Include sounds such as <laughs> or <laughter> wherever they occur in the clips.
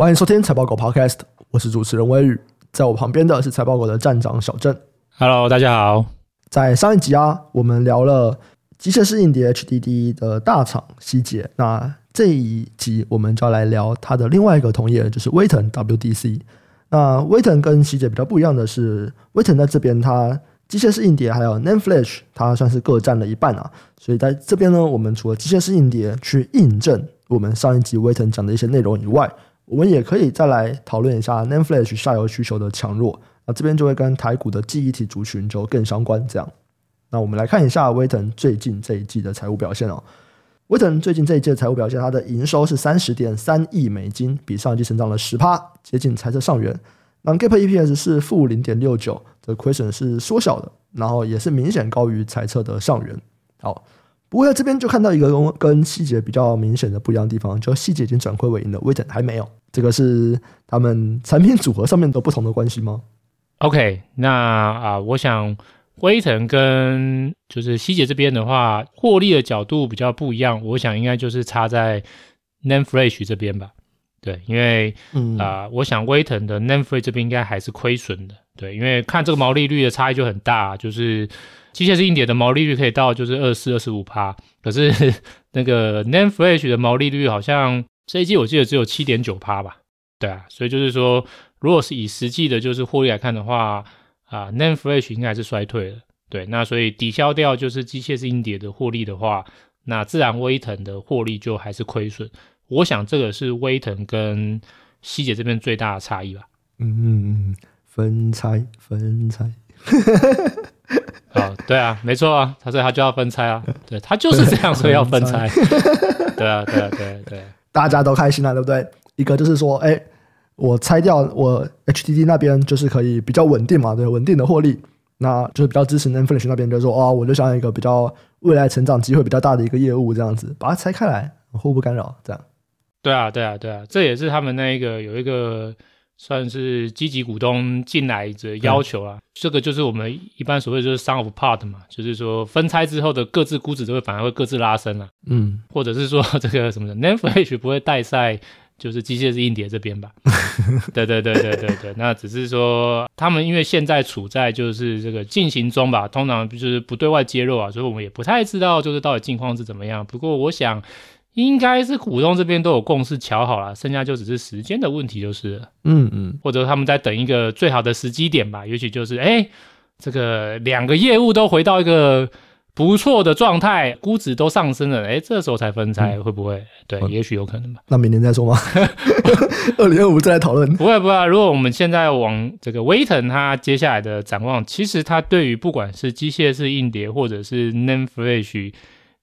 欢迎收听财报狗 Podcast，我是主持人威宇，在我旁边的是财报狗的站长小郑。Hello，大家好。在上一集啊，我们聊了机械式硬碟 HDD 的大厂希捷，那这一集我们就要来聊它的另外一个同业，就是威腾 WDC。那威腾跟希捷比较不一样的是，威腾在这边它机械式硬碟还有 NAND Flash，它算是各占了一半啊。所以在这边呢，我们除了机械式硬碟去印证我们上一集威腾讲的一些内容以外，我们也可以再来讨论一下 n a n f l a s h 下游需求的强弱。那这边就会跟台股的记忆体族群就更相关。这样，那我们来看一下威腾最近这一季的财务表现哦。威腾最近这一季的财务表现，它的营收是三十点三亿美金，比上季成长了十趴，接近财测上缘。那 Gap EPS 是负零点六九，的亏损是缩小的，然后也是明显高于财测的上缘。好，不过在这边就看到一个跟跟细节比较明显的不一样的地方，就细节已经转亏为盈了，威腾还没有。这个是他们产品组合上面都不同的关系吗？OK，那啊，我想威腾跟就是希捷这边的话，获利的角度比较不一样。我想应该就是差在 Name Flash 这边吧。对，因为啊、嗯呃，我想威腾的 Name Fresh 这边应该还是亏损的。对，因为看这个毛利率的差异就很大，就是机械式硬碟的毛利率可以到就是二四、二十五趴，可是 <laughs> 那个 NAND Flash 的毛利率好像这一季我记得只有七点九趴吧。对啊，所以就是说。如果是以实际的，就是获利来看的话，啊，NAND Flash 应该是衰退了，对，那所以抵消掉就是机械式硬碟的获利的话，那自然威腾的获利就还是亏损。我想这个是威腾跟希捷这边最大的差异吧。嗯嗯嗯，分拆分拆，啊，<laughs> 对啊，没错啊，他说他就要分拆啊，对他就是这样说要分拆，对啊，对啊，对啊对，大家都开心了，对不对？一个就是说，哎。我拆掉我 HDD 那边就是可以比较稳定嘛，对，稳定的获利，那就是比较支持 NAND Flash 那边，就是说哦，我就想要一个比较未来成长机会比较大的一个业务，这样子把它拆开来，互不干扰，这样。对啊，对啊，对啊，这也是他们那一个有一个算是积极股东进来的要求啊。这个就是我们一般所谓就是 sum of part 嘛，就是说分拆之后的各自估值都会反而会各自拉升了，啊，嗯，或者是说这个什么的 n a m e f a g e 不会带赛。就是机械式硬碟这边吧，<laughs> 对对对对对对，那只是说他们因为现在处在就是这个进行中吧，通常就是不对外揭露啊，所以我们也不太知道就是到底境况是怎么样。不过我想应该是股东这边都有共识瞧好了，剩下就只是时间的问题就是了，嗯嗯，或者他们在等一个最好的时机点吧，也许就是哎，这个两个业务都回到一个。不错的状态，估值都上升了，哎，这时候才分拆，嗯、会不会？对，嗯、也许有可能吧。那明年再说吗？<laughs> 二零二五再来讨论。不会不会，如果我们现在往这个威腾它接下来的展望，其实它对于不管是机械式硬碟或者是 Name Flash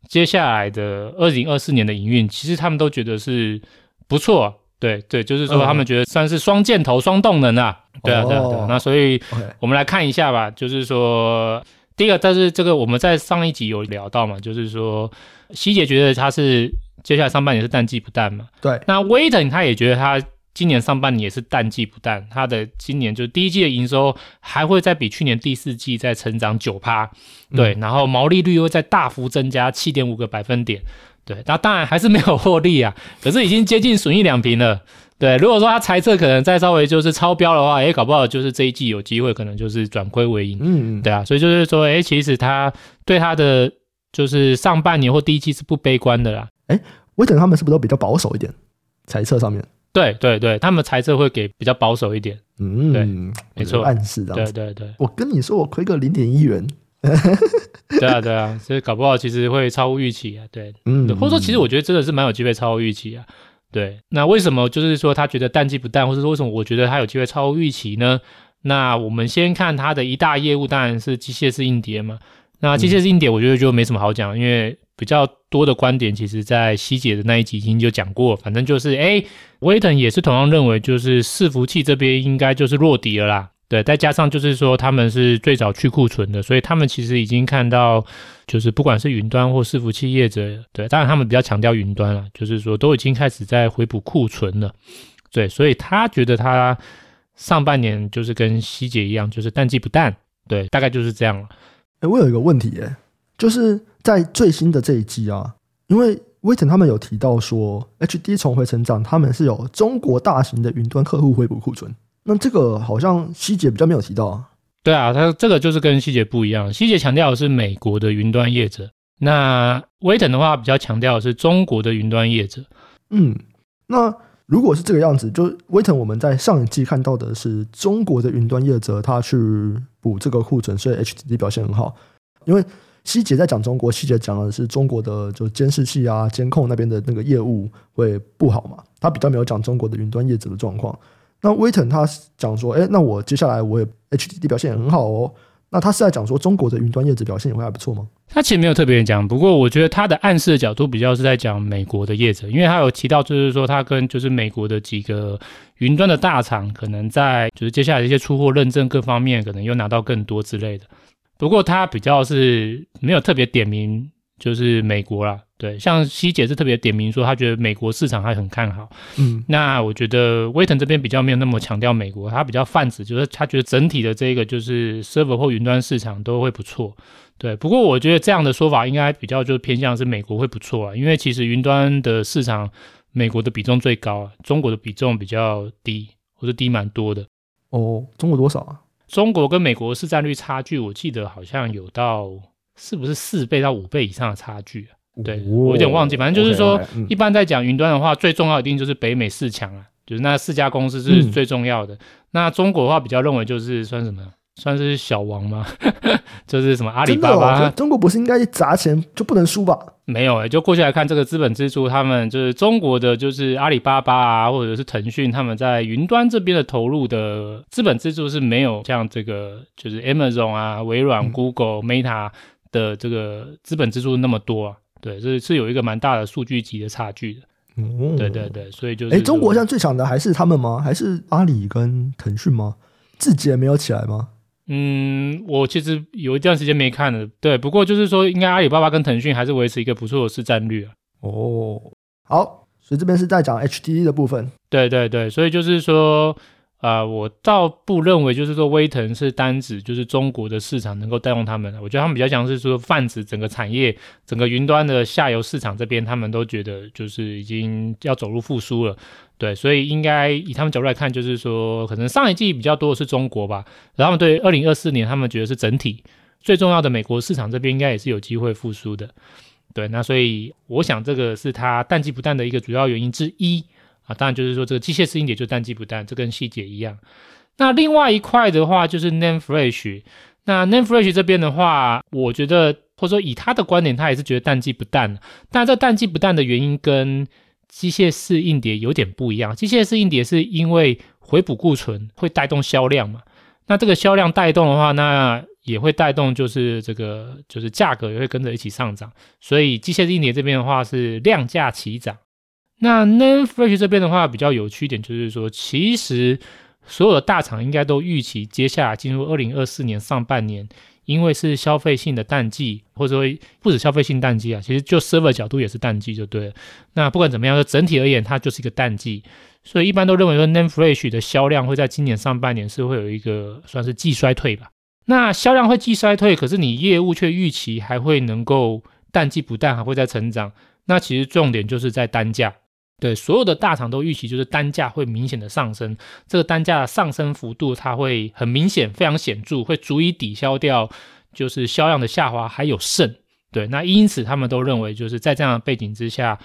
接下来的二零二四年的营运，其实他们都觉得是不错。对对，就是说他们觉得算是双箭头、双动能啊。对啊对啊对啊。那所以我们来看一下吧，就是说。第一个，但是这个我们在上一集有聊到嘛，就是说希姐觉得他是接下来上半年是淡季不淡嘛。对。那威腾他也觉得他今年上半年也是淡季不淡，它的今年就是第一季的营收还会再比去年第四季再成长九趴，对，嗯、然后毛利率又会再大幅增加七点五个百分点，对，那当然还是没有获利啊，<laughs> 可是已经接近损益两平了。对，如果说他猜测可能再稍微就是超标的话，诶，搞不好就是这一季有机会可能就是转亏为盈。嗯，对啊，所以就是说，诶，其实他对他的就是上半年或第一季是不悲观的啦。诶，威腾他们是不是都比较保守一点？猜测上面？对对对，他们猜测会给比较保守一点。嗯，对，没错，暗示这样子。对对对，我跟你说，我亏个零点一元。<laughs> 对啊对啊，所以搞不好其实会超乎预期啊。对，嗯，或者说其实我觉得真的是蛮有机会超乎预期啊。对，那为什么就是说他觉得淡季不淡，或者说为什么我觉得他有机会超乎预期呢？那我们先看他的一大业务，当然是机械式硬碟嘛。那机械式硬碟，我觉得就没什么好讲，嗯、因为比较多的观点，其实在希姐的那一集已经就讲过。反正就是，哎，威腾也是同样认为，就是伺服器这边应该就是落底了啦。对，再加上就是说他们是最早去库存的，所以他们其实已经看到，就是不管是云端或伺服器业者，对，当然他们比较强调云端了，就是说都已经开始在回补库存了。对，所以他觉得他上半年就是跟希姐一样，就是淡季不淡，对，大概就是这样了。哎，我有一个问题，哎，就是在最新的这一季啊，因为威腾他们有提到说，HDD 重回成长，他们是有中国大型的云端客户回补库存。那这个好像希捷比较没有提到啊。对啊，他这个就是跟希捷不一样。希捷强调的是美国的云端业者，那威腾的话比较强调的是中国的云端业者。嗯，那如果是这个样子，就威腾我们在上一季看到的是中国的云端业者他去补这个库存，所以 HDD 表现很好。因为希捷在讲中国，希捷讲的是中国的就监视器啊、监控那边的那个业务会不好嘛，他比较没有讲中国的云端业者的状况。那威腾他讲说，哎，那我接下来我也 HDD 表现也很好哦。那他是在讲说中国的云端业者表现也会还不错吗？他其实没有特别讲，不过我觉得他的暗示的角度比较是在讲美国的业者，因为他有提到就是说他跟就是美国的几个云端的大厂可能在就是接下来的一些出货认证各方面可能又拿到更多之类的。不过他比较是没有特别点名就是美国啦。对，像希姐是特别点名说，他觉得美国市场还很看好。嗯，那我觉得威腾这边比较没有那么强调美国，他比较泛指，就是他觉得整体的这个就是 server 或云端市场都会不错。对，不过我觉得这样的说法应该比较就偏向是美国会不错啊，因为其实云端的市场美国的比重最高啊，中国的比重比较低，或者低蛮多的。哦，中国多少啊？中国跟美国市占率差距，我记得好像有到是不是四倍到五倍以上的差距啊？对，我有点忘记，反正就是说，一般在讲云端的话，最重要一定就是北美四强啊，就是那四家公司是最重要的。那中国的话，比较认为就是算什么？算是小王吗？<laughs> 就是什么阿里巴巴？中国不是应该砸钱就不能输吧？没有诶，就过去来看这个资本支出，他们就是中国的，就是阿里巴巴啊，或者是腾讯，他们在云端这边的投入的资本支出是没有像这个就是 Amazon 啊、微软、Google、Meta 的这个资本支出那么多啊。对，这是是有一个蛮大的数据级的差距的。嗯，对对对，所以就是，哎，中国现在最强的还是他们吗？还是阿里跟腾讯吗？字节没有起来吗？嗯，我其实有一段时间没看了。对，不过就是说，应该阿里巴巴跟腾讯还是维持一个不错的市占率啊。哦，好，所以这边是在讲 HDD 的部分。对对对，所以就是说。啊、呃，我倒不认为就是说威腾是单指就是中国的市场能够带动他们，我觉得他们比较像是说泛指整个产业，整个云端的下游市场这边，他们都觉得就是已经要走入复苏了，对，所以应该以他们角度来看，就是说可能上一季比较多的是中国吧，然后他们对二零二四年他们觉得是整体最重要的美国市场这边应该也是有机会复苏的，对，那所以我想这个是它淡季不淡的一个主要原因之一。啊，当然就是说这个机械式硬碟就淡季不淡，这跟细节一样。那另外一块的话就是 Name Flash，那 Name Flash 这边的话，我觉得或者说以他的观点，他也是觉得淡季不淡。但这淡季不淡的原因跟机械式硬碟有点不一样。机械式硬碟是因为回补库存会带动销量嘛，那这个销量带动的话，那也会带动就是这个就是价格也会跟着一起上涨。所以机械式硬碟这边的话是量价齐涨。那 NAND Flash 这边的话比较有趣一点，就是说，其实所有的大厂应该都预期接下来进入二零二四年上半年，因为是消费性的淡季，或者说不止消费性淡季啊，其实就 server 角度也是淡季就对了。那不管怎么样，就整体而言，它就是一个淡季，所以一般都认为说 Namefresh 的销量会在今年上半年是会有一个算是季衰退吧。那销量会季衰退，可是你业务却预期还会能够淡季不淡，还会再成长。那其实重点就是在单价。对，所有的大厂都预期就是单价会明显的上升，这个单价的上升幅度它会很明显，非常显著，会足以抵消掉就是销量的下滑还有剩。对，那因此他们都认为就是在这样的背景之下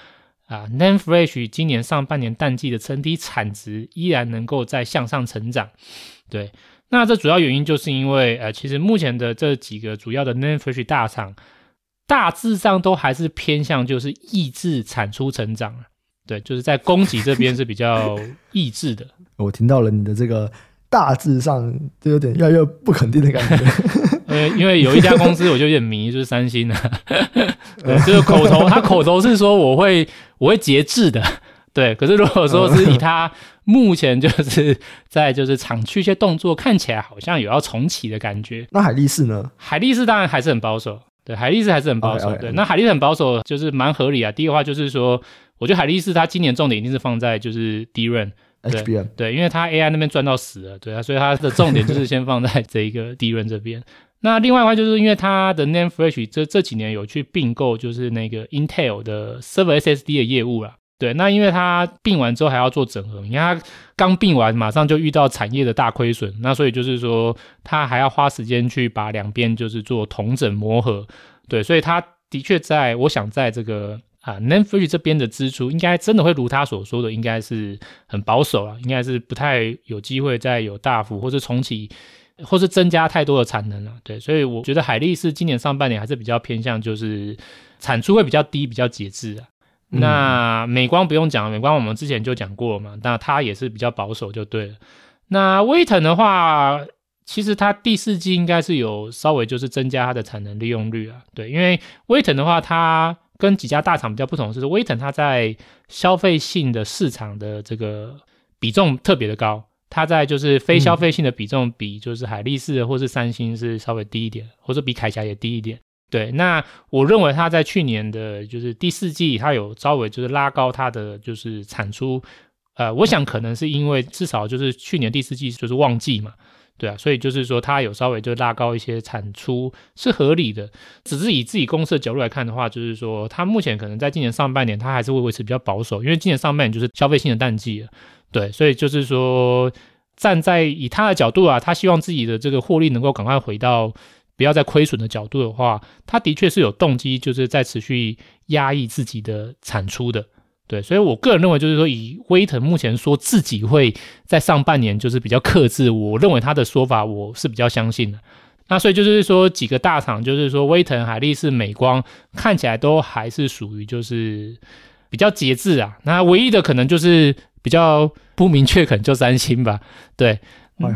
啊，NAND Flash 今年上半年淡季的整体产值依然能够再向上成长。对，那这主要原因就是因为呃，其实目前的这几个主要的 NAND Flash 大厂大致上都还是偏向就是抑制产出成长。对，就是在供给这边是比较抑制的。<laughs> 我听到了你的这个大致上就有点越来越不肯定的感觉。<laughs> 呃，因为有一家公司我就有点迷，就是三星的，<laughs> 对，就是口头他口头是说我会我会节制的，对。可是如果说是以他目前就是在就是厂区一些动作看起来好像有要重启的感觉。那海力士呢？海力士当然还是很保守，对，海力士还是很保守。Okay, okay. 对，那海力士很保守就是蛮合理啊。第一个话就是说。我觉得海力士它今年重点一定是放在就是 DRAM HBM，对，对，因为它 AI 那边赚到死了，对啊，所以它的重点就是先放在 <laughs> 这一个 DRAM 这边。那另外的话，就是因为它的 Name Flash 这这几年有去并购，就是那个 Intel 的 Server SSD 的业务啦。对，那因为它并完之后还要做整合，你看它刚并完，马上就遇到产业的大亏损，那所以就是说，它还要花时间去把两边就是做同整磨合。对，所以它的确在，我想在这个啊 NAND Flash 这边的支出，应该真的会如他所说的，应该是很保守了，应该是不太有机会再有大幅或是重启。或是增加太多的产能了，对，所以我觉得海力士今年上半年还是比较偏向，就是产出会比较低，比较节制啊。嗯、那美光不用讲，美光我们之前就讲过了嘛，那它也是比较保守就对了。那威腾的话，其实它第四季应该是有稍微就是增加它的产能利用率啊，对，因为威腾的话，它跟几家大厂比较不同的是，威腾它在消费性的市场的这个比重特别的高。它在就是非消费性的比重比就是海力士或是三星是稍微低一点，或者比铠侠也低一点。对，那我认为它在去年的就是第四季，它有稍微就是拉高它的就是产出。呃，我想可能是因为至少就是去年第四季就是旺季嘛，对啊，所以就是说它有稍微就拉高一些产出是合理的。只是以自己公司的角度来看的话，就是说它目前可能在今年上半年它还是会维持比较保守，因为今年上半年就是消费性的淡季了。对，所以就是说，站在以他的角度啊，他希望自己的这个获利能够赶快回到不要再亏损的角度的话，他的确是有动机，就是在持续压抑自己的产出的。对，所以我个人认为，就是说，以威腾目前说自己会在上半年就是比较克制，我认为他的说法我是比较相信的。那所以就是说，几个大厂，就是说威腾、海力士、美光，看起来都还是属于就是。比较节制啊，那唯一的可能就是比较不明确，可能就三星吧。对，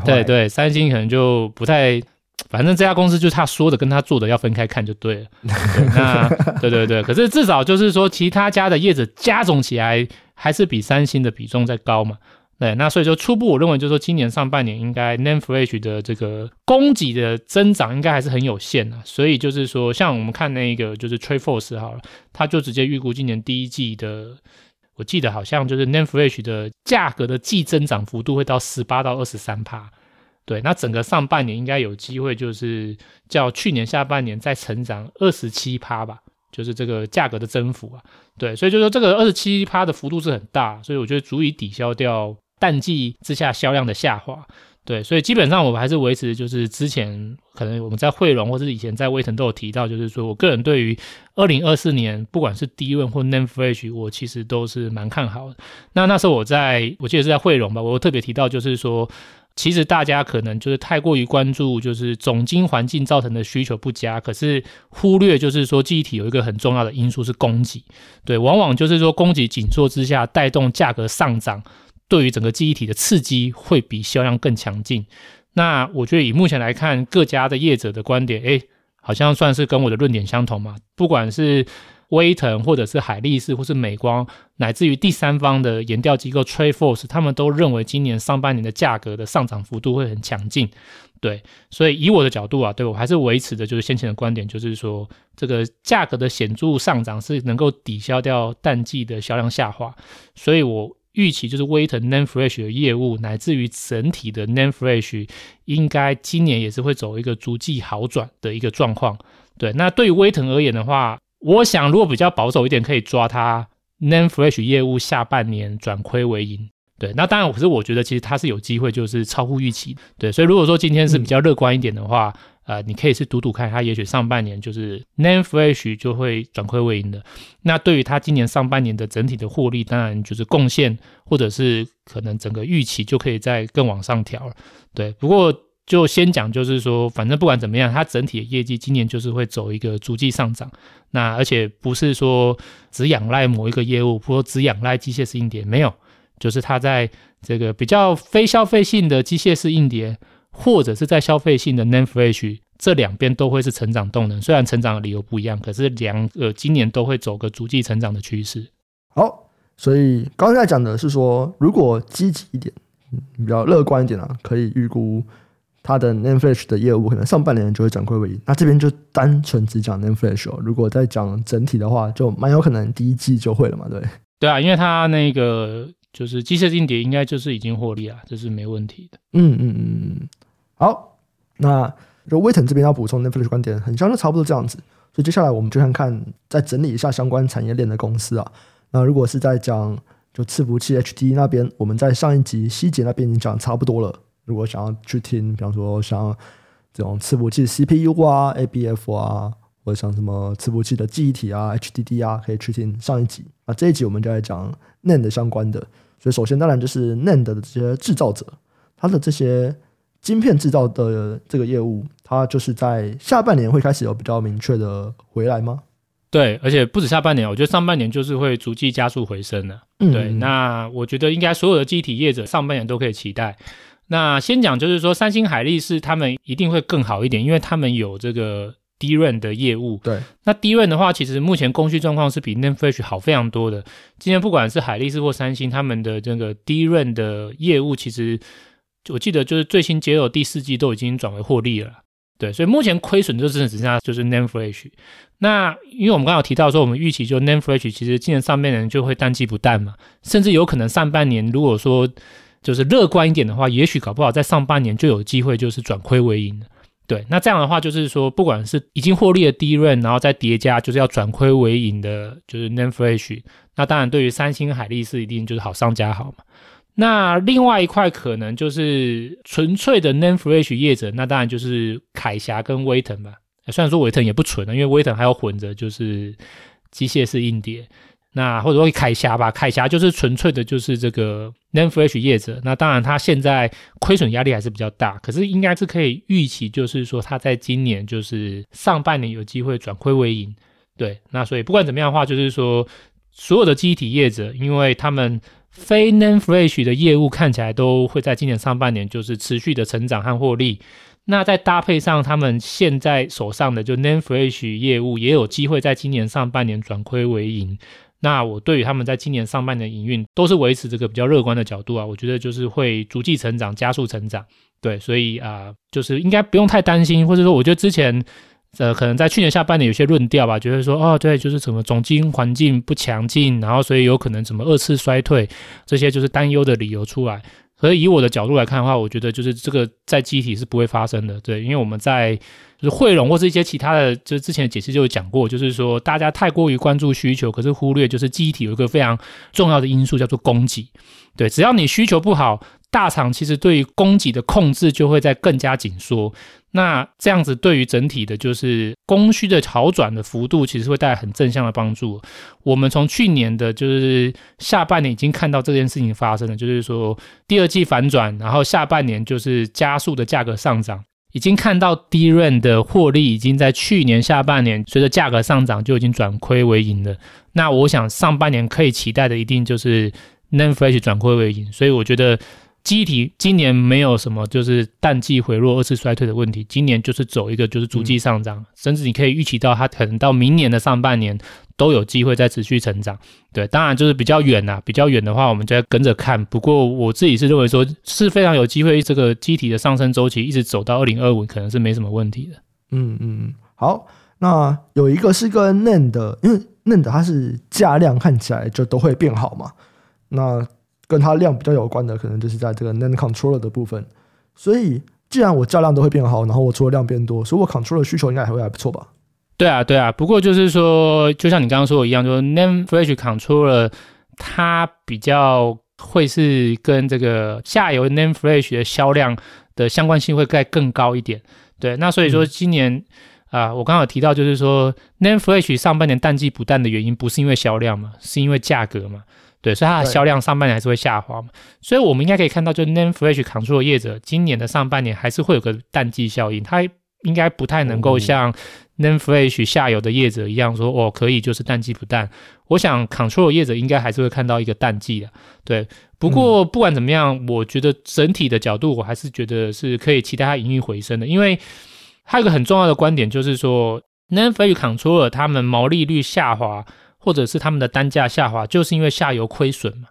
对对，三星可能就不太，反正这家公司就是他说的跟他做的要分开看就对了。对那 <laughs> 对对对，可是至少就是说，其他家的叶子加总起来还是比三星的比重在高嘛。对，那所以说初步我认为就是说，今年上半年应该 NAND Flash 的这个供给的增长应该还是很有限的，所以就是说，像我们看那个就是 TrendForce 好了，他就直接预估今年第一季的，我记得好像就是 NAND Flash 的价格的季增长幅度会到十八到二十三趴，对，那整个上半年应该有机会就是较去年下半年再成长二十七趴吧，就是这个价格的增幅啊，对，所以就说这个二十七趴的幅度是很大，所以我觉得足以抵消掉。淡季之下销量的下滑，对，所以基本上我们还是维持，就是之前可能我们在汇龙或者以前在威腾都有提到，就是说我个人对于二零二四年不管是 DRAM 或 NAND Flash，我其实都是蛮看好的。那那时候我在我记得是在汇龙吧，我特别提到就是说，其实大家可能就是太过于关注就是总经环境造成的需求不佳，可是忽略就是说记忆体有一个很重要的因素是供给，对，往往就是说供给紧缩之下带动价格上涨。对于整个记忆体的刺激会比销量更强劲。那我觉得以目前来看，各家的业者的观点，诶，好像算是跟我的论点相同嘛。不管是威腾，或者是海力士，或是美光，乃至于第三方的研调机构 Triforce，他们都认为今年上半年的价格的上涨幅度会很强劲。对，所以以我的角度啊，对，我还是维持的就是先前的观点，就是说这个价格的显著上涨是能够抵消掉淡季的销量下滑。所以我。预期就是威腾 NAND Flash 的业务，乃至于整体的 NAND Flash，应该今年也是会走一个逐季好转的一个状况。对，那对于威腾而言的话，我想如果比较保守一点，可以抓它 NAND Flash 业务下半年转亏为盈。对，那当然，可是我觉得其实它是有机会，就是超乎预期。对，所以如果说今天是比较乐观一点的话。嗯呃，你可以是赌赌看，它也许上半年就是 NAND Flash 就会转亏为盈的。那对于它今年上半年的整体的获利，当然就是贡献，或者是可能整个预期就可以再更往上调了。对，不过就先讲，就是说，反正不管怎么样，它整体的业绩今年就是会走一个逐季上涨。那而且不是说只仰赖某一个业务，或只仰赖机械式硬碟，没有，就是它在这个比较非消费性的机械式硬碟。或者是在消费性的 NAND Flash 这两边都会是成长动能，虽然成长的理由不一样，可是两个今年都会走个逐季成长的趋势。好，所以刚才讲的是说，如果积极一点，嗯，比较乐观一点啊，可以预估它的 n a m e Flash 的业务可能上半年就会转亏为盈。那这边就单纯只讲 n a m e Flash 哦，如果再讲整体的话，就蛮有可能第一季就会了嘛，对？对啊，因为它那个就是机械硬碟应该就是已经获利了，这是没问题的。嗯嗯嗯。好，那就威腾这边要补充 n a m e Flash 观点，很像就差不多这样子。所以接下来我们就看看，再整理一下相关产业链的公司啊。那如果是在讲就伺服器 HDD 那边，我们在上一集希捷那边已经讲差不多了。如果想要去听，比方说像这种伺服器 CPU 啊、ABF 啊，或者像什么伺服器的记忆体啊、HDD 啊，可以去听上一集。那这一集我们就来讲 NAND 相关的。所以首先当然就是 NAND 的这些制造者，它的这些晶片制造的这个业务，它就是在下半年会开始有比较明确的回来吗？对，而且不止下半年，我觉得上半年就是会逐季加速回升的。嗯、对，那我觉得应该所有的记忆体业者上半年都可以期待。那先讲就是说，三星、海力士他们一定会更好一点，因为他们有这个 DRAM 的业务。对，那 DRAM 的话，其实目前供需状况是比 NAND Flash 好非常多的。今天不管是海力士或三星，他们的这个 DRAM 的业务，其实我记得就是最新揭露第四季都已经转为获利了。对，所以目前亏损就只剩下就是 NAND Flash。那因为我们刚刚有提到说，我们预期就 NAND Flash 其实今年上半年就会淡季不淡嘛，甚至有可能上半年如果说就是乐观一点的话，也许搞不好在上半年就有机会就是转亏为盈。对，那这样的话就是说，不管是已经获利的 DRAM，然后再叠加就是要转亏为盈的，就是 NAND Flash。那当然对于三星、海力士一定就是好上加好嘛。那另外一块可能就是纯粹的 NAND Flash 业者，那当然就是凯霞跟威腾吧。虽然说威腾也不纯啊，因为威腾还要混着就是机械式硬碟。那或者说凯霞吧，凯霞就是纯粹的就是这个 NAND Flash 业者。那当然它现在亏损压力还是比较大，可是应该是可以预期，就是说它在今年就是上半年有机会转亏为盈。对，那所以不管怎么样的话，就是说所有的机体业者，因为他们非 NAND Flash 的业务看起来都会在今年上半年就是持续的成长和获利，那再搭配上他们现在手上的就 NAND Flash 业务也有机会在今年上半年转亏为盈，那我对于他们在今年上半年营运都是维持这个比较乐观的角度啊，我觉得就是会逐季成长、加速成长，对，所以啊、就是应该不用太担心，或者说我觉得之前。呃，可能在去年下半年有些论调吧，觉得说，哦，对，就是什么总经环境不强劲，然后所以有可能什么二次衰退，这些就是担忧的理由出来。所以以我的角度来看的话，我觉得就是这个在机体是不会发生的，对，因为我们在就是汇融或是一些其他的，就是之前的解释就有讲过，就是说大家太过于关注需求，可是忽略就是机体有一个非常重要的因素叫做供给，对，只要你需求不好。大厂其实对于供给的控制就会在更加紧缩，那这样子对于整体的，就是供需的好转的幅度，其实会带来很正向的帮助。我们从去年的就是下半年已经看到这件事情发生了，就是说第二季反转，然后下半年就是加速的价格上涨，已经看到 DRAM 的获利已经在去年下半年随着价格上涨就已经转亏为盈了。那我想上半年可以期待的一定就是 n a n f l e s h 转亏为盈，所以我觉得。机体今年没有什么就是淡季回落、二次衰退的问题，今年就是走一个就是逐季上涨，嗯、甚至你可以预期到它可能到明年的上半年都有机会再持续成长。对，当然就是比较远呐，比较远的话我们就要跟着看。不过我自己是认为说是非常有机会，这个机体的上升周期一直走到二零二五，可能是没什么问题的。嗯嗯，好，那有一个是跟 NAND 的，因为 NAND 它是价量看起来就都会变好嘛，那。跟它量比较有关的，可能就是在这个 NAND controller 的部分。所以，既然我价量都会变好，然后我出货量变多，所以我 control 的需求应该还会还不错吧？对啊，对啊。不过就是说，就像你刚刚说的一样，就是 NAND flash controller 它比较会是跟这个下游 NAND flash 的销量的相关性会再更高一点。对，那所以说今年啊、我刚刚有提到，就是说 NAND flash 上半年淡季不淡的原因，不是因为销量嘛，是因为价格嘛。对，所以它的销量上半年还是会下滑嘛，所以我们应该可以看到，就 Name Flash Controller 业者今年的上半年还是会有个淡季效应，它应该不太能够像 Name Flash 下游的业者一样说，哦，可以就是淡季不淡。我想 Controller 业者应该还是会看到一个淡季的。对，不过不管怎么样，我觉得整体的角度，我还是觉得是可以期待它营运回升的，因为还有一个很重要的观点就是说 n a m e Flash Controller 他们毛利率下滑。或者是他们的单价下滑，就是因为下游亏损嘛。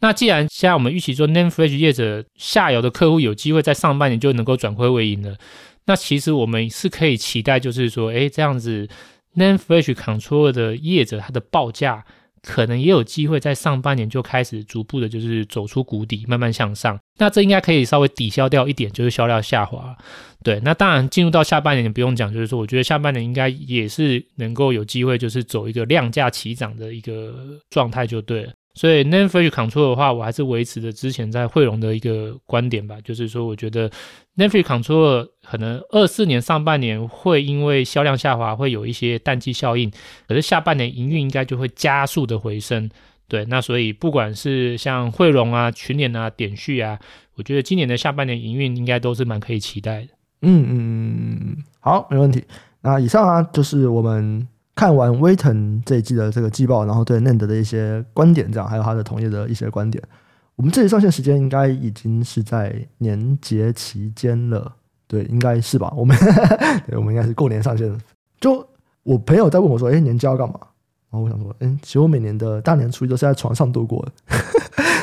那既然现在我们预期说 name fresh 业者下游的客户有机会在上半年就能够转亏为盈了，那其实我们是可以期待，就是说，哎，这样子 name fresh control 的业者它的报价可能也有机会在上半年就开始逐步的，就是走出谷底，慢慢向上。那这应该可以稍微抵消掉一点，就是销量下滑。对，那当然进入到下半年，不用讲，就是说，我觉得下半年应该也是能够有机会，就是走一个量价齐涨的一个状态就对了。所以 NAND Flash Controller 的话，我还是维持着之前在汇龙的一个观点吧，就是说，我觉得 NAND Flash Controller 可能二四年上半年会因为销量下滑，会有一些淡季效应，可是下半年营运应该就会加速的回升。对，那所以不管是像汇龙啊、群联啊、点序啊，我觉得今年的下半年营运应该都是蛮可以期待的。嗯嗯嗯，好，没问题。那以上啊，就是我们。看完威腾这一季的这个季报，然后对 NAND 的一些观点，这样还有他的同业的一些观点，我们这里上线时间应该已经是在年节期间了，对，应该是吧？我们 <laughs> 对，我们应该是过年上线。就我朋友在问我说：“哎，年假要干嘛？”然后我想说：“嗯，其实我每年的大年初一都是在床上度过的。”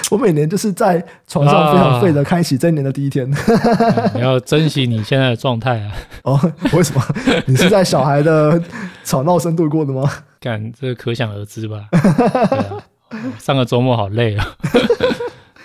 <laughs> 我每年就是在床上非常废的开启这一年的第一天。啊、<laughs> 你要珍惜你现在的状态啊！哦，为什么？你是在小孩的吵闹声度过的吗？干，这可想而知吧。<laughs> 上个周末好累啊。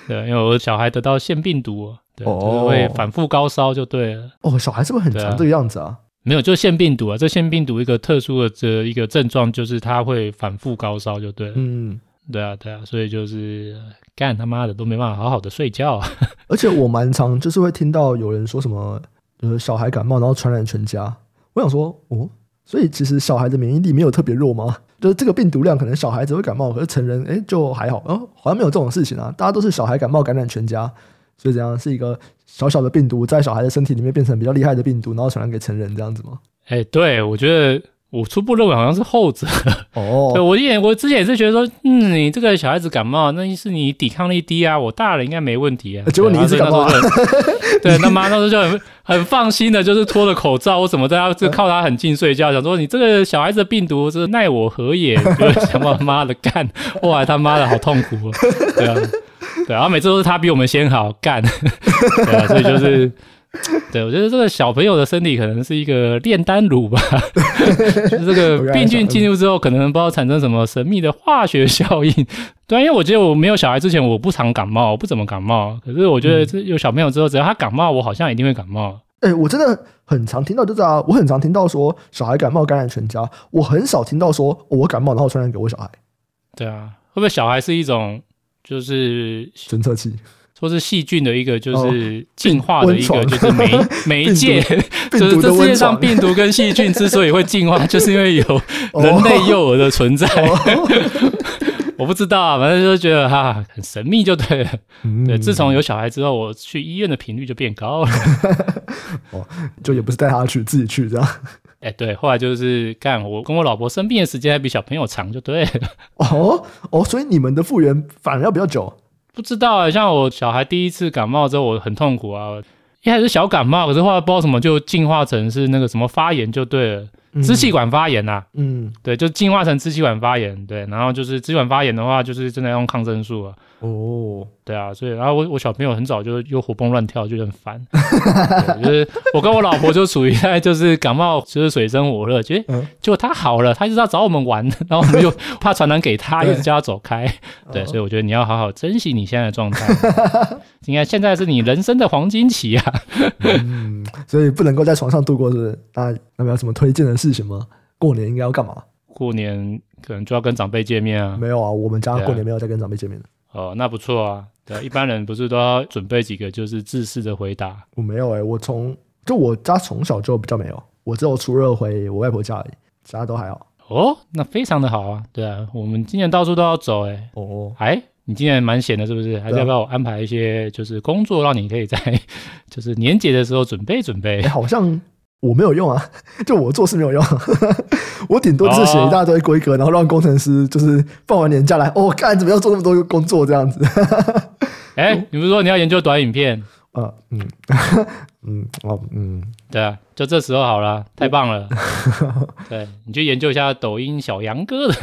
对，因为我小孩得到腺病毒，对，哦、会反复高烧就对了。哦，小孩是不是很常这个样子啊？没有，就腺病毒啊。这腺病毒一个特殊的这一个症状就是它会反复高烧就对了。嗯。对啊，对啊，所以就是干他妈的都没办法好好的睡觉啊！<laughs> 而且我蛮常就是会听到有人说什么，呃，小孩感冒然后传染全家。我想说，哦，所以其实小孩的免疫力没有特别弱吗？就是这个病毒量可能小孩子会感冒，可是成人哎就还好，哦，好像没有这种事情啊。大家都是小孩感冒感染全家，所以这样是一个小小的病毒在小孩的身体里面变成比较厉害的病毒，然后传染给成人这样子吗？哎，对，我觉得。我初步认为好像是后者 <laughs> 哦，对，我也我之前也是觉得说，嗯，你这个小孩子感冒，那是你抵抗力低啊，我大人应该没问题啊。结果你一直感冒，<laughs> 对，那妈那时候就很很放心的，就是脱了口罩，我怎么在家就靠他很近睡觉，想说你这个小孩子的病毒是奈我何也？<laughs> 就是想把他妈的干，后来他妈的好痛苦，对啊，对啊，每次都是他比我们先好干，对啊，所以就是。<laughs> 对，我觉得这个小朋友的身体可能是一个炼丹炉吧，<laughs> 就是这个病菌进入之后，可能不知道产生什么神秘的化学效应。<laughs> 对，因为我觉得我没有小孩之前，我不常感冒，我不怎么感冒。可是我觉得这有小朋友之后，只要他感冒，我好像一定会感冒。哎、欸，我真的很常听到，就是啊，我很常听到说小孩感冒感染全家，我很少听到说我感冒然后传染给我小孩。对啊，会不会小孩是一种就是侦测器？或是细菌的一个，就是进化的一个，就是媒 <laughs> 媒介，就是这世界上病毒跟细菌之所以会进化，<laughs> 就是因为有人类幼儿的存在。<laughs> 我不知道啊，反正就觉得哈很神秘就对了。对，自从有小孩之后，我去医院的频率就变高了。哦，就也不是带他去，自己去这样。哎，对，后来就是干我跟我老婆生病的时间还比小朋友长，就对了。哦哦，所以你们的复原反而要比较久。不知道啊，像我小孩第一次感冒之后，我很痛苦啊。一开始小感冒，可是后来不知道什么就进化成是那个什么发炎就对了，支气管发炎呐、啊。嗯，对，就进化成支气管发炎。对，然后就是支气管发炎的话，就是正在用抗生素啊。哦，对啊，所以然后我我小朋友很早就又活蹦乱跳，就很烦。<laughs> 就是我跟我老婆就处于在就是感冒就是水深火热，结果结果他好了，他就是要找我们玩，然后我们又怕传染给他，<laughs> 一直叫他走开。对，所以我觉得你要好好珍惜你现在的状态。应该现在是你人生的黄金期啊。嗯，所以不能够在床上度过，是不是？那有没有什么推荐的事情吗？过年应该要干嘛？过年可能就要跟长辈见面啊。没有啊，我们家过年没有再跟长辈见面的。哦，那不错啊。对，一般人不是都要准备几个就是自式的回答？我没有哎、欸，我从就我家从小就比较没有，我只有初二回我外婆家而已，其他都还好。哦，那非常的好啊。对啊，我们今年到处都要走哎、欸。哦，哎，你今年蛮闲的，是不是？还是要不要我安排一些就是工作，让你可以在 <laughs> 就是年节的时候准备准备？欸、好像。我没有用啊，<laughs> 就我做事没有用，<laughs> 我顶多就是写一大堆规格，然后让工程师就是放完年假来，哦，干怎么要做那么多工作这样子？<laughs> 哎、欸，你不是说你要研究短影片？呃，嗯，嗯，哦，嗯，对啊，就这时候好了，太棒了。对，你去研究一下抖音小杨哥的。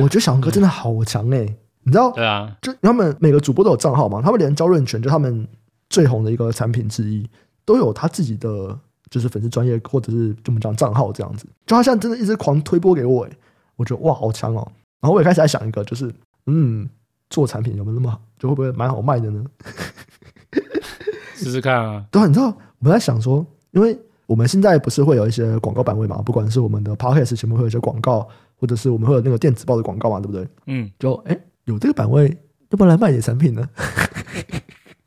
我觉得小杨哥真的好强哎、欸，你知道？对啊，就他们每个主播都有账号嘛，他们连焦润泉就他们最红的一个产品之一，都有他自己的。就是粉丝专业或者是怎么讲账号这样子，就他现在真的一直狂推播给我，诶，我觉得哇好强哦！然后我也开始在想一个，就是嗯，做产品有没有那么好，就会不会蛮好卖的呢？<laughs> 试试看啊。对啊，你知道我们在想说，因为我们现在不是会有一些广告版位嘛，不管是我们的 Podcast 前面会有一些广告，或者是我们会有那个电子报的广告嘛，对不对？嗯，就哎，有这个版位，要不要来卖点产品呢？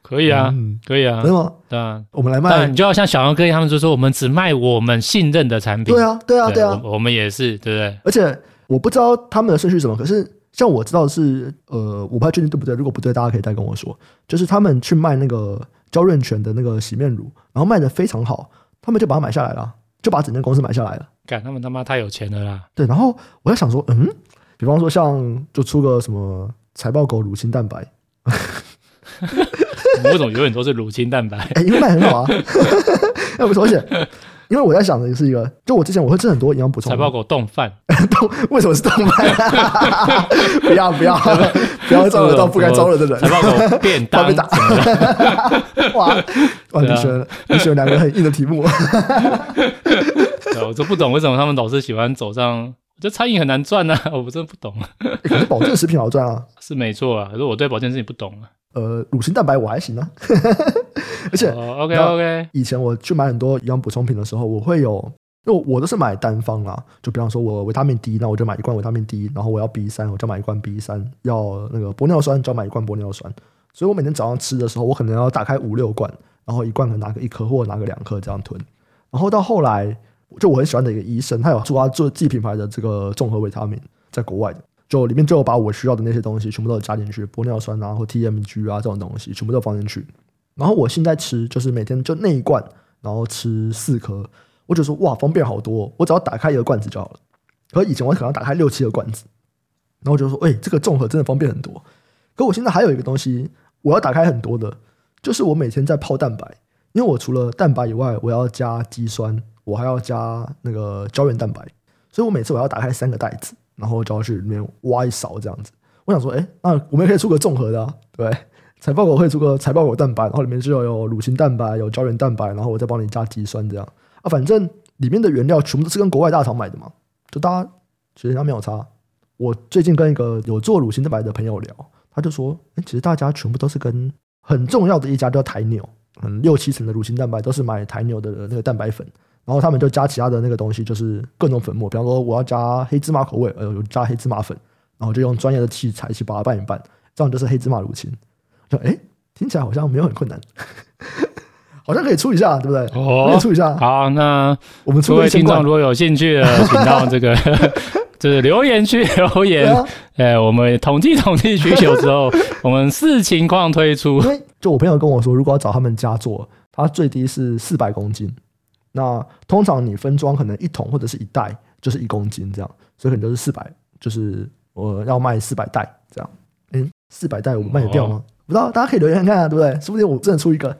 可以啊，嗯、可以啊，真的吗？对啊，我们来卖。你就要像小杨哥他们就说，我们只卖我们信任的产品。对啊，对啊，对啊，我，我们也是，对不对？而且我不知道他们的顺序是什么，可是像我知道的是，呃，我不太确定对不对。如果不对，大家可以再跟我说。就是他们去卖那个娇润泉的那个洗面乳，然后卖的非常好，他们就把它买下来了，就把整间公司买下来了。干，他们他妈太有钱了啦！对，然后我在想说，嗯，比方说像就出个什么财报狗乳清蛋白。<laughs> 为什么永远都是乳清蛋白？<laughs> 哎、欸，因为卖很好啊。要 <laughs> 不说，而且因为我在想的是一个，就我之前我会吃很多营养补充。财报狗冻饭，<laughs> 冻为什么是冻饭？不要不要不要招惹到不该招惹的人。财报狗便当被打。哇哇！你选你选两个很硬的题目。我就不懂为什么他们老是喜欢走上。我觉得餐饮很难赚啊，我真的不懂。欸、可是保健食品好赚啊，是没错啊。可是我对保健食品不懂啊。呃，乳清蛋白我还行啊，<laughs> 而且、oh, OK OK。以前我去买很多营养补充品的时候，我会有，因为我都是买单方啦。就比方说，我维他命 D，那我就买一罐维他命 D，然后我要 B 三，我就买一罐 B 三，要那个玻尿酸，就要买一罐玻尿酸。所以我每天早上吃的时候，我可能要打开五六罐，然后一罐可能拿个一颗或者拿个两颗这样吞。然后到后来，就我很喜欢的一个医生，他有说他做自己品牌的这个综合维他命，在国外的。就里面就有把我需要的那些东西全部都加进去，玻尿酸啊或 TMG 啊这种东西全部都放进去。然后我现在吃就是每天就那一罐，然后吃四颗，我就说哇方便好多，我只要打开一个罐子就好了。可以前我可能打开六七个罐子，然后我就说哎、这个综合真的方便很多。可我现在还有一个东西我要打开很多的，就是我每天在泡蛋白，因为我除了蛋白以外，我要加肌酸，我还要加那个胶原蛋白，所以我每次我要打开三个袋子。然后就要去里面挖一勺这样子，我想说，哎，那我们也可以出个综合的啊，对，财报狗会出个财报狗蛋白，然后里面就有有乳清蛋白，有胶原蛋白，然后我再帮你加肌酸这样啊，反正里面的原料全部都是跟国外大厂买的嘛，就大家其实它没有差。我最近跟一个有做乳清蛋白的朋友聊，他就说，哎，其实大家全部都是跟很重要的一家叫台牛，嗯，六七成的乳清蛋白都是买台牛的那个蛋白粉。然后他们就加其他的那个东西，就是各种粉末，比方说我要加黑芝麻口味，呃，有加黑芝麻粉，然后就用专业的器材去把它拌一拌，这样就是黑芝麻乳清。就哎，听起来好像没有很困难，<laughs> 好像可以出一下，对不对？哦，可以出一下。好，那我们出各位听众如果有兴趣的，请到这个 <laughs> 就是留言区留言。哎、啊，我们统计统计需求之后，<laughs> 我们视情况推出。因为就我朋友跟我说，如果要找他们家做，他最低是四百公斤。那通常你分装可能一桶或者是一袋就是一公斤这样，所以可能就是四百，就是我要卖四百袋这样。嗯，四百袋我卖得掉吗？哦、不知道，大家可以留言看看啊，对不对？说不定我真的出一个，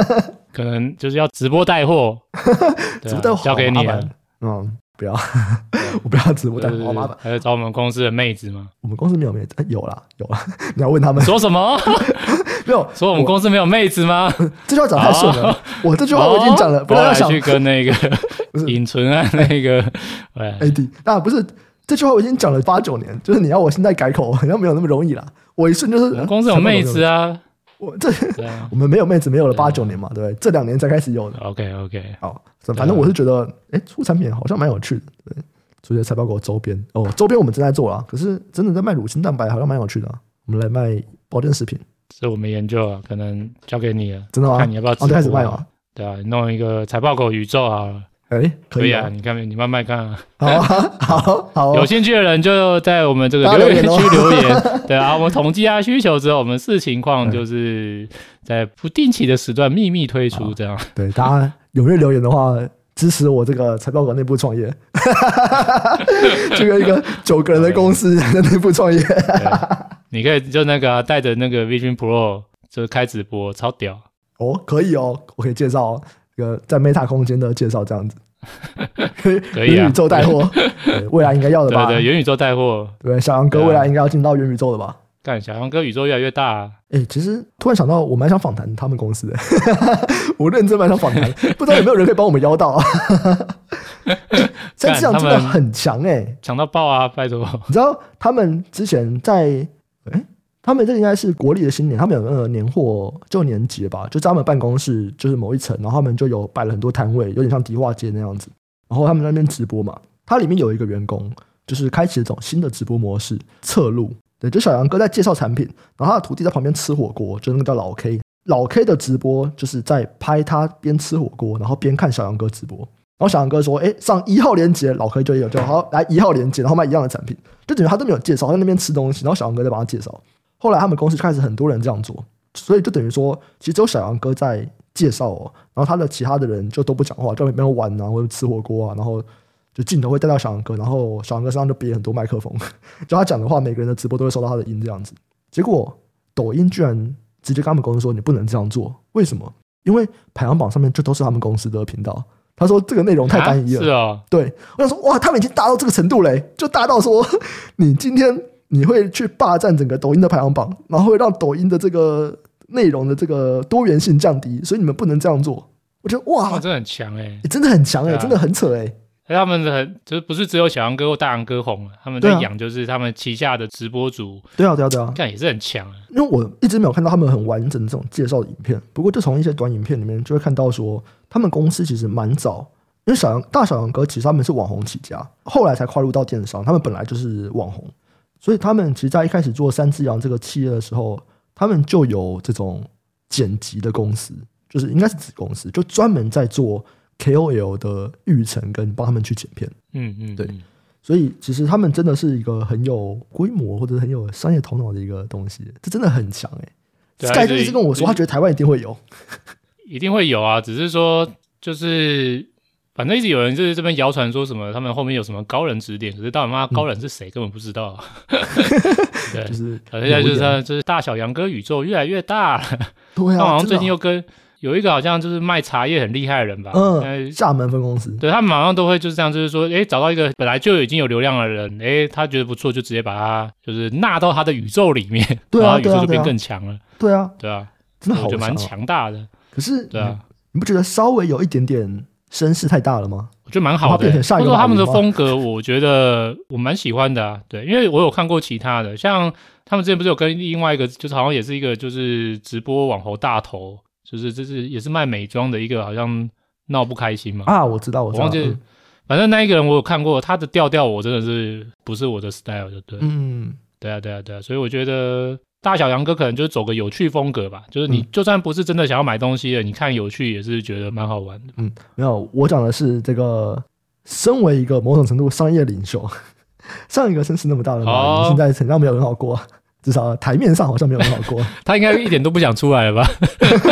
<laughs> 可能就是要直播带货，<laughs> 直播带货交给你了。嗯，不要，<laughs> 我不要直播带货，好麻烦。还要找我们公司的妹子吗？我们公司没有妹子，有啦，有啦。<laughs> 你要问他们说什么？<laughs> 没有说我们公司没有妹子吗？这句话讲太顺了。我这句话我已经讲了，不要想去跟那个尹纯啊，那个 AD。那不是这句话我已经讲了八九年，就是你要我现在改口，好像没有那么容易啦。我一瞬就是公司有妹子啊，我这我们没有妹子，没有了八九年嘛，对不对？这两年才开始有的。OK OK，好，反正我是觉得，哎，出产品好像蛮有趣的，对，出些财报狗周边哦，周边我们正在做啊，可是真的在卖乳清蛋白，好像蛮有趣的。我们来卖保健食品。这我们研究啊，可能交给你了。真的吗？<laughs> 看你要不要直接开始卖啊？对啊，弄一个财报狗宇宙啊。哎，可以啊，你看，你慢慢看啊。<laughs> 好啊，好好。有兴趣的人就在我们这个留言区留言。<laughs> 对啊，我们统计下需求之后，我们视情况就是在不定期的时段秘密推出这样。对，大家踊跃留言的话，支持我这个财报馆内部创业。<laughs> 这个一个九个人的公司的内部创业。你可以就那个带、啊、着那个 Vision Pro 就开直播，超屌哦！可以哦，我可以介绍一个在 Meta 空间的介绍，这样子 <laughs> 可以啊。元宇宙带货，未来应该要的吧？对，对对，元宇宙带货，对，小杨哥未来应该要进到元宇宙的吧？干，小杨哥宇宙越来越大、啊。哎、欸，其实突然想到，我蛮想访谈他们公司的，<laughs> 我认真蛮想访谈，不知道有没有人可以帮我们邀到啊？<laughs> 这样真的很强哎、欸，强到爆啊！拜托，你知道他们之前在哎，他们这应该是国历的新年，他们有那个年货就年节吧，就在他们办公室就是某一层，然后他们就有摆了很多摊位，有点像迪化街那样子，然后他们在那边直播嘛，它里面有一个员工就是开启了这种新的直播模式，侧录，就小杨哥在介绍产品，然后他的徒弟在旁边吃火锅，就那个叫老 K。老 K 的直播就是在拍他边吃火锅，然后边看小杨哥直播。然后小杨哥说：“哎，上一号链接，老 K 就有，就好来一号链接，然后卖一样的产品，就等于他都没有介绍，在那边吃东西，然后小杨哥在帮他介绍。后来他们公司就开始很多人这样做，所以就等于说，其实只有小杨哥在介绍哦，然后他的其他的人就都不讲话，就没有玩啊，或者吃火锅啊，然后就镜头会带到小杨哥，然后小杨哥身上就别很多麦克风，就他讲的话，每个人的直播都会收到他的音这样子。结果抖音居然。直接跟他们公司说，你不能这样做，为什么？因为排行榜上面就都是他们公司的频道。他说这个内容太单一了。啊是哦。对，我想说哇，他们已经大到这个程度嘞，就大到说 <laughs> 你今天你会去霸占整个抖音的排行榜，然后会让抖音的这个内容的这个多元性降低，所以你们不能这样做。我觉得哇，哇，真的很强哎，真的很强哎，真的很扯哎。他们的很就是不是只有小杨哥或大杨哥红了，他们在养就是他们旗下的直播主。对啊，对啊，对啊，这样也是很强啊。因为我一直没有看到他们很完整的这种介绍的影片，不过就从一些短影片里面就会看到说，他们公司其实蛮早，因为小杨大小杨哥其实他们是网红起家，后来才跨入到电商，他们本来就是网红，所以他们其实在一开始做三只羊这个企业的时候，他们就有这种剪辑的公司，就是应该是子公司，就专门在做。KOL 的育成跟帮他们去剪片，嗯嗯，对，所以其实他们真的是一个很有规模或者很有商业头脑的一个东西，这真的很强哎。Sky 就一直跟我说，他觉得台湾一定会有，一定会有啊，只是说就是反正一直有人就是这边谣传说什么他们后面有什么高人指点，可是到底妈高人是谁根本不知道。<laughs> 对，就是现在就是他就是大小杨哥宇宙越来越大了，对啊，他好像最近又跟。有一个好像就是卖茶叶很厉害的人吧，嗯，厦门分公司，对，他们马上都会就是这样，就是说，哎，找到一个本来就已经有流量的人，哎，他觉得不错，就直接把他就是纳到他的宇宙里面，<laughs> 对啊，然后宇宙就变更强了，对啊，对啊，真的好，就蛮强大的。可是，对啊，你不觉得稍微有一点点声势太大了吗？我觉得蛮好的，或者说他们的风格，我觉得我蛮喜欢的啊。对，因为我有看过其他的，像他们之前不是有跟另外一个，就是好像也是一个就是直播网红大头。就是这是也是卖美妆的一个，好像闹不开心嘛。啊，我知道，我知道，忘记，嗯、反正那一个人我有看过，他的调调我真的是不是我的 style 就，对，嗯，对啊，对啊，对啊，所以我觉得大小杨哥可能就是走个有趣风格吧，就是你就算不是真的想要买东西的，嗯、你看有趣也是觉得蛮好玩的。嗯，没有，我讲的是这个，身为一个某种程度商业领袖，<laughs> 上一个声势那么大的马云，哦、现在成交没有很好过。至少台面上好像没有很好过，<laughs> 他应该一点都不想出来了吧？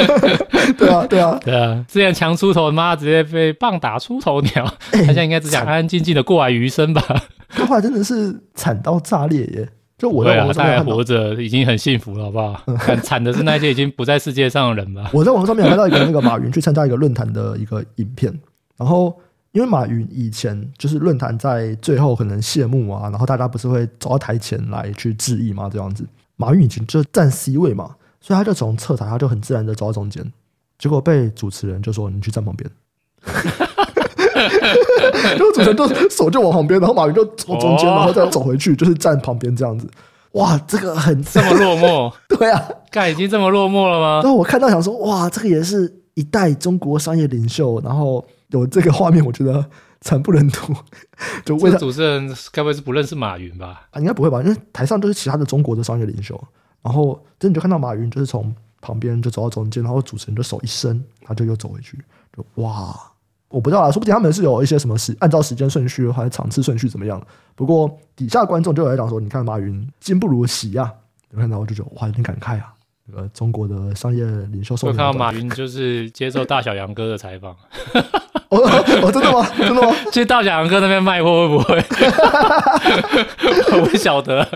<laughs> 对啊，对啊，对啊！之前强出头，妈直接被棒打出头鸟，欸、他现在应该只想安安静静的过完余生吧？他后来真的是惨到炸裂耶！就我在网上还活着，已经很幸福了，好不好？<laughs> 很惨的是那些已经不在世界上的人吧？我在网络上面看到一个那个马云去参加一个论坛的一个影片，然后。因为马云以前就是论坛在最后可能谢幕啊，然后大家不是会走到台前来去致意吗？这样子，马云以前就站 C 位嘛，所以他就从侧台，他就很自然的走到中间，结果被主持人就说：“你去站旁边。”然后主持人就手就往旁边，然后马云就走中间，然后再走回去，就是站旁边这样子。哇，这个很这么落寞？<laughs> 对啊，干已经这么落寞了吗？然后我看到想说，哇，这个也是一代中国商业领袖，然后。有这个画面，我觉得惨不忍睹。<laughs> 就为了主持人该不会是不认识马云吧？啊，应该不会吧？因为台上都是其他的中国的商业领袖，然后真的就看到马云就是从旁边就走到中间，然后主持人的手一伸，他就又走回去。就哇，我不知道啊，说不定他们是有一些什么时按照时间顺序还是场次顺序怎么样。不过底下观众就有来讲说，你看马云今不如昔啊，有看到我就觉得哇，有点感慨啊。呃，<laughs> 中国的商业领袖，我看到马云就是接受大小杨哥的采访。<laughs> 哦，哦，真的吗？<laughs> 真的吗？去大小杨哥那边卖货会不会？<laughs> 我不晓得。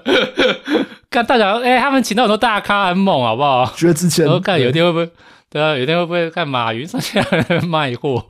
看大小杨，哎、欸，他们请到很多大咖，很猛，好不好？薛之谦。我看有一天会不会？对啊，有一天会不会看马云上去卖货？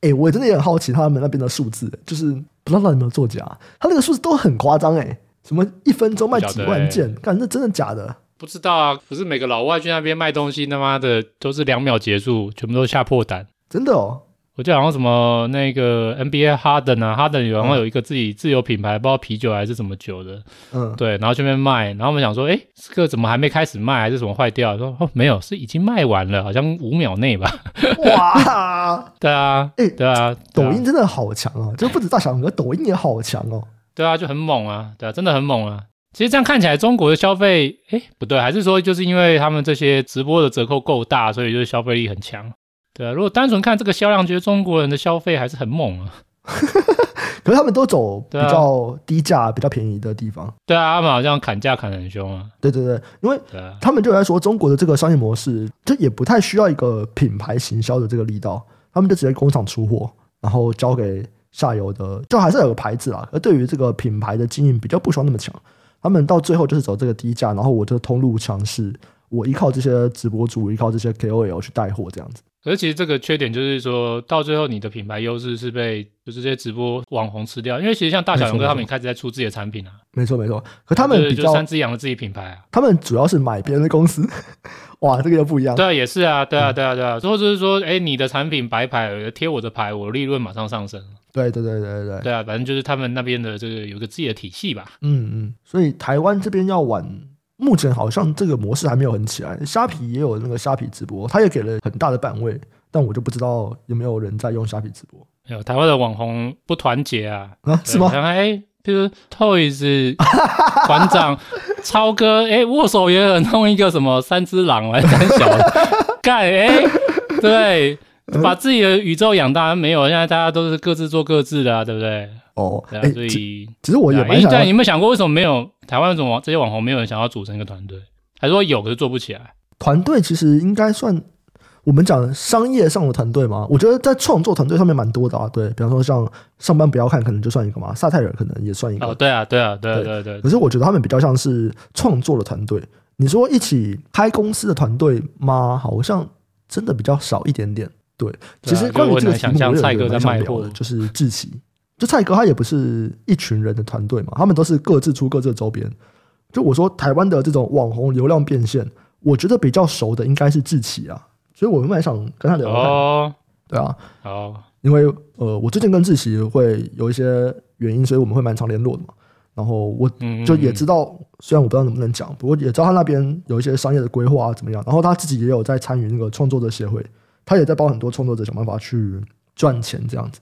哎、欸，我真的也很好奇他们那边的数字，就是不知道他有没有作假。他那个数字都很夸张，哎，什么一分钟卖几万件？看这真的假的？不知道啊。可是每个老外去那边卖东西，他妈的都是两秒结束，全部都吓破胆。真的哦。我记得好像什么那个 NBA Harden 啊，Harden 有然后有一个自己自有品牌，嗯、不知道啤酒还是什么酒的，嗯，对，然后这边卖，然后我们想说，哎，这个怎么还没开始卖，还是什么坏掉？说哦，没有，是已经卖完了，好像五秒内吧。哇，<laughs> 对啊，哎，对啊，抖音真的好强啊，就不止大小杨哥，抖音也好强哦。对啊，就很猛啊，对啊，真的很猛啊。其实这样看起来，中国的消费，哎，不对，还是说就是因为他们这些直播的折扣够大，所以就是消费力很强。对啊，如果单纯看这个销量，觉得中国人的消费还是很猛啊。<laughs> 可是他们都走比较低价、啊、比较便宜的地方。对啊，他们好像砍价砍得很凶啊。对对对，因为他们就来说，中国的这个商业模式，就也不太需要一个品牌行销的这个力道，他们就直接工厂出货，然后交给下游的，就还是有个牌子啊。而对于这个品牌的经营，比较不需要那么强。他们到最后就是走这个低价，然后我就通路强势，我依靠这些直播主，依靠这些 KOL 去带货这样子。可是其实这个缺点就是说到最后，你的品牌优势是被就是这些直播网红吃掉。因为其实像大小杨哥他们也开始在出自己的产品啊。没错没错，可他们比较三只羊的自己品牌啊。他们 <laughs> 主要是买别人的公司，哇，这个又不一样。对啊，也是啊，对啊，对啊，对啊。最后就是说，哎，你的产品白牌贴我的牌，我利润马上上升。对对对对对对。对啊，反正就是他们那边的这个有个自己的体系吧。嗯嗯，所以台湾这边要玩。目前好像这个模式还没有很起来，虾皮也有那个虾皮直播，他也给了很大的版位，但我就不知道有没有人在用虾皮直播。有台湾的网红不团结啊？啊，是吗？哎，比如 Toys 馆长超哥，哎，握手也很弄一个什么三只狼来胆小 <laughs> 干，哎，对，把自己的宇宙养大没有？现在大家都是各自做各自的啊，对不对？哦，对啊，所以其实我也蛮想，你有没有想过为什么没有台湾这种这些网红没有人想要组成一个团队，还是说有可是做不起来？团队其实应该算我们讲商业上的团队嘛。我觉得在创作团队上面蛮多的啊。对，比方说像上班不要看，可能就算一个嘛。萨泰尔可能也算一个。哦，对啊，对啊，对对对，对。可是我觉得他们比较像是创作的团队。你说一起开公司的团队吗？好像真的比较少一点点。对，其实关于这个题目，我蔡哥在卖货的就是志奇。就蔡哥他也不是一群人的团队嘛，他们都是各自出各自的周边。就我说台湾的这种网红流量变现，我觉得比较熟的应该是志奇啊，所以我蛮想跟他聊聊。哦，对啊，哦，因为呃，我最近跟志奇会有一些原因，所以我们会蛮常联络的嘛。然后我就也知道，虽然我不知道能不能讲，不过也知道他那边有一些商业的规划怎么样。然后他自己也有在参与那个创作者协会，他也在帮很多创作者想办法去赚钱这样子。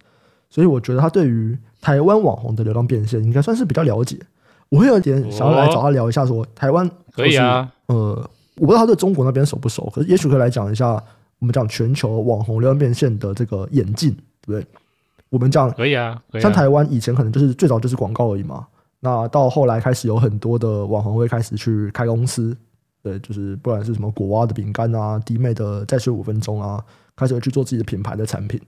所以我觉得他对于台湾网红的流量变现应该算是比较了解。我会有点想要来找他聊一下，说台湾可以啊。呃，我不知道他对中国那边熟不熟，可是也许可以来讲一下我们讲全球网红流量变现的这个演进，对不对？我们讲可以啊，像台湾以前可能就是最早就是广告而已嘛。那到后来开始有很多的网红会开始去开公司，对，就是不管是什么果蛙的饼干啊、弟妹的再睡五分钟啊，开始会去做自己的品牌的产品，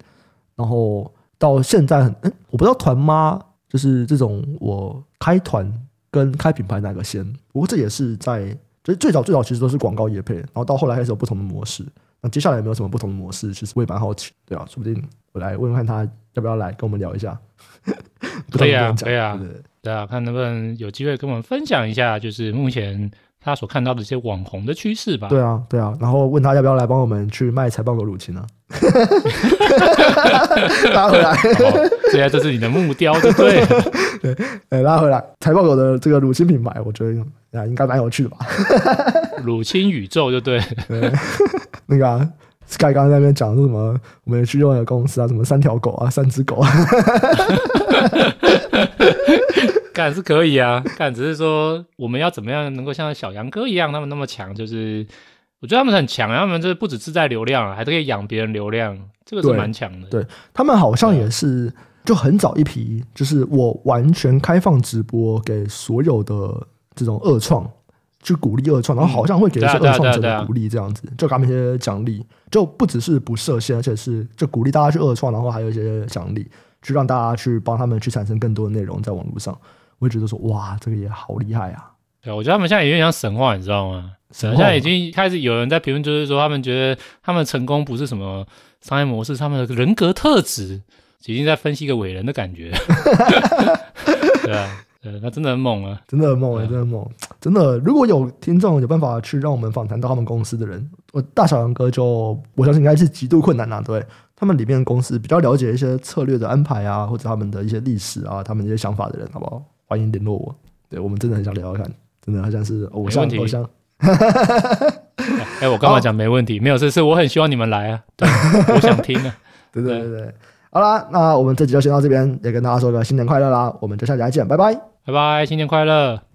然后。到现在很，嗯，我不知道团妈就是这种，我开团跟开品牌哪个先？不过这也是在，就是最早最早其实都是广告业配，然后到后来开始有不同的模式。那接下来有没有什么不同的模式？其实我也蛮好奇，对啊，说不定我来问问看他要不要来跟我们聊一下。<laughs> 可以啊，可以啊，对啊，看能不能有机会跟我们分享一下，就是目前。他所看到的一些网红的趋势吧。对啊，对啊，然后问他要不要来帮我们去卖财报狗乳清呢？<laughs> 拉回来，对啊这是你的木雕，对不对？<laughs> 对，拉回来，财报狗的这个乳清品牌，我觉得啊，应该蛮有趣的吧？<laughs> 乳清宇宙，就对。对，那个、啊、Sky 刚刚在那边讲说什么？我们去用的公司啊，什么三条狗啊，三只狗啊。干是可以啊，干只是说我们要怎么样能够像小杨哥一样，他们那么强？就是我觉得他们很强，他们这不止自带流量，还可以养别人流量，这个是蛮强的。对，他们好像也是就很早一批，就是我完全开放直播给所有的这种二创，去鼓励二创，然后好像会给一些二创者的鼓励，这样子就给他们一些奖励，就不只是不设限，而且是就鼓励大家去二创，然后还有一些奖励，去让大家去帮他们去产生更多的内容在网络上。我会觉得说，哇，这个也好厉害啊！对，我觉得他们现在有点像神话，你知道吗？神话现在已经开始有人在评论，就是说他们觉得他们成功不是什么商业模式，他们的人格特质已经在分析一个伟人的感觉。<laughs> 对啊，对，那真的很猛啊，真的很猛，真的很猛，真的。如果有听众有办法去让我们访谈到他们公司的人，我大小杨哥就我相信应该是极度困难呐、啊，对。他们里面的公司比较了解一些策略的安排啊，或者他们的一些历史啊，他们一些想法的人，好不好？欢迎联络我。对，我们真的很想聊聊看，真的好像是偶像偶像。<laughs> 哎、欸，我刚刚讲没问题，没有事，是我很希望你们来啊，对，<laughs> 我想听啊。对对对对，好啦，那我们这集就先到这边，也跟大家说个新年快乐啦，我们就下集再见，拜拜，拜拜，新年快乐。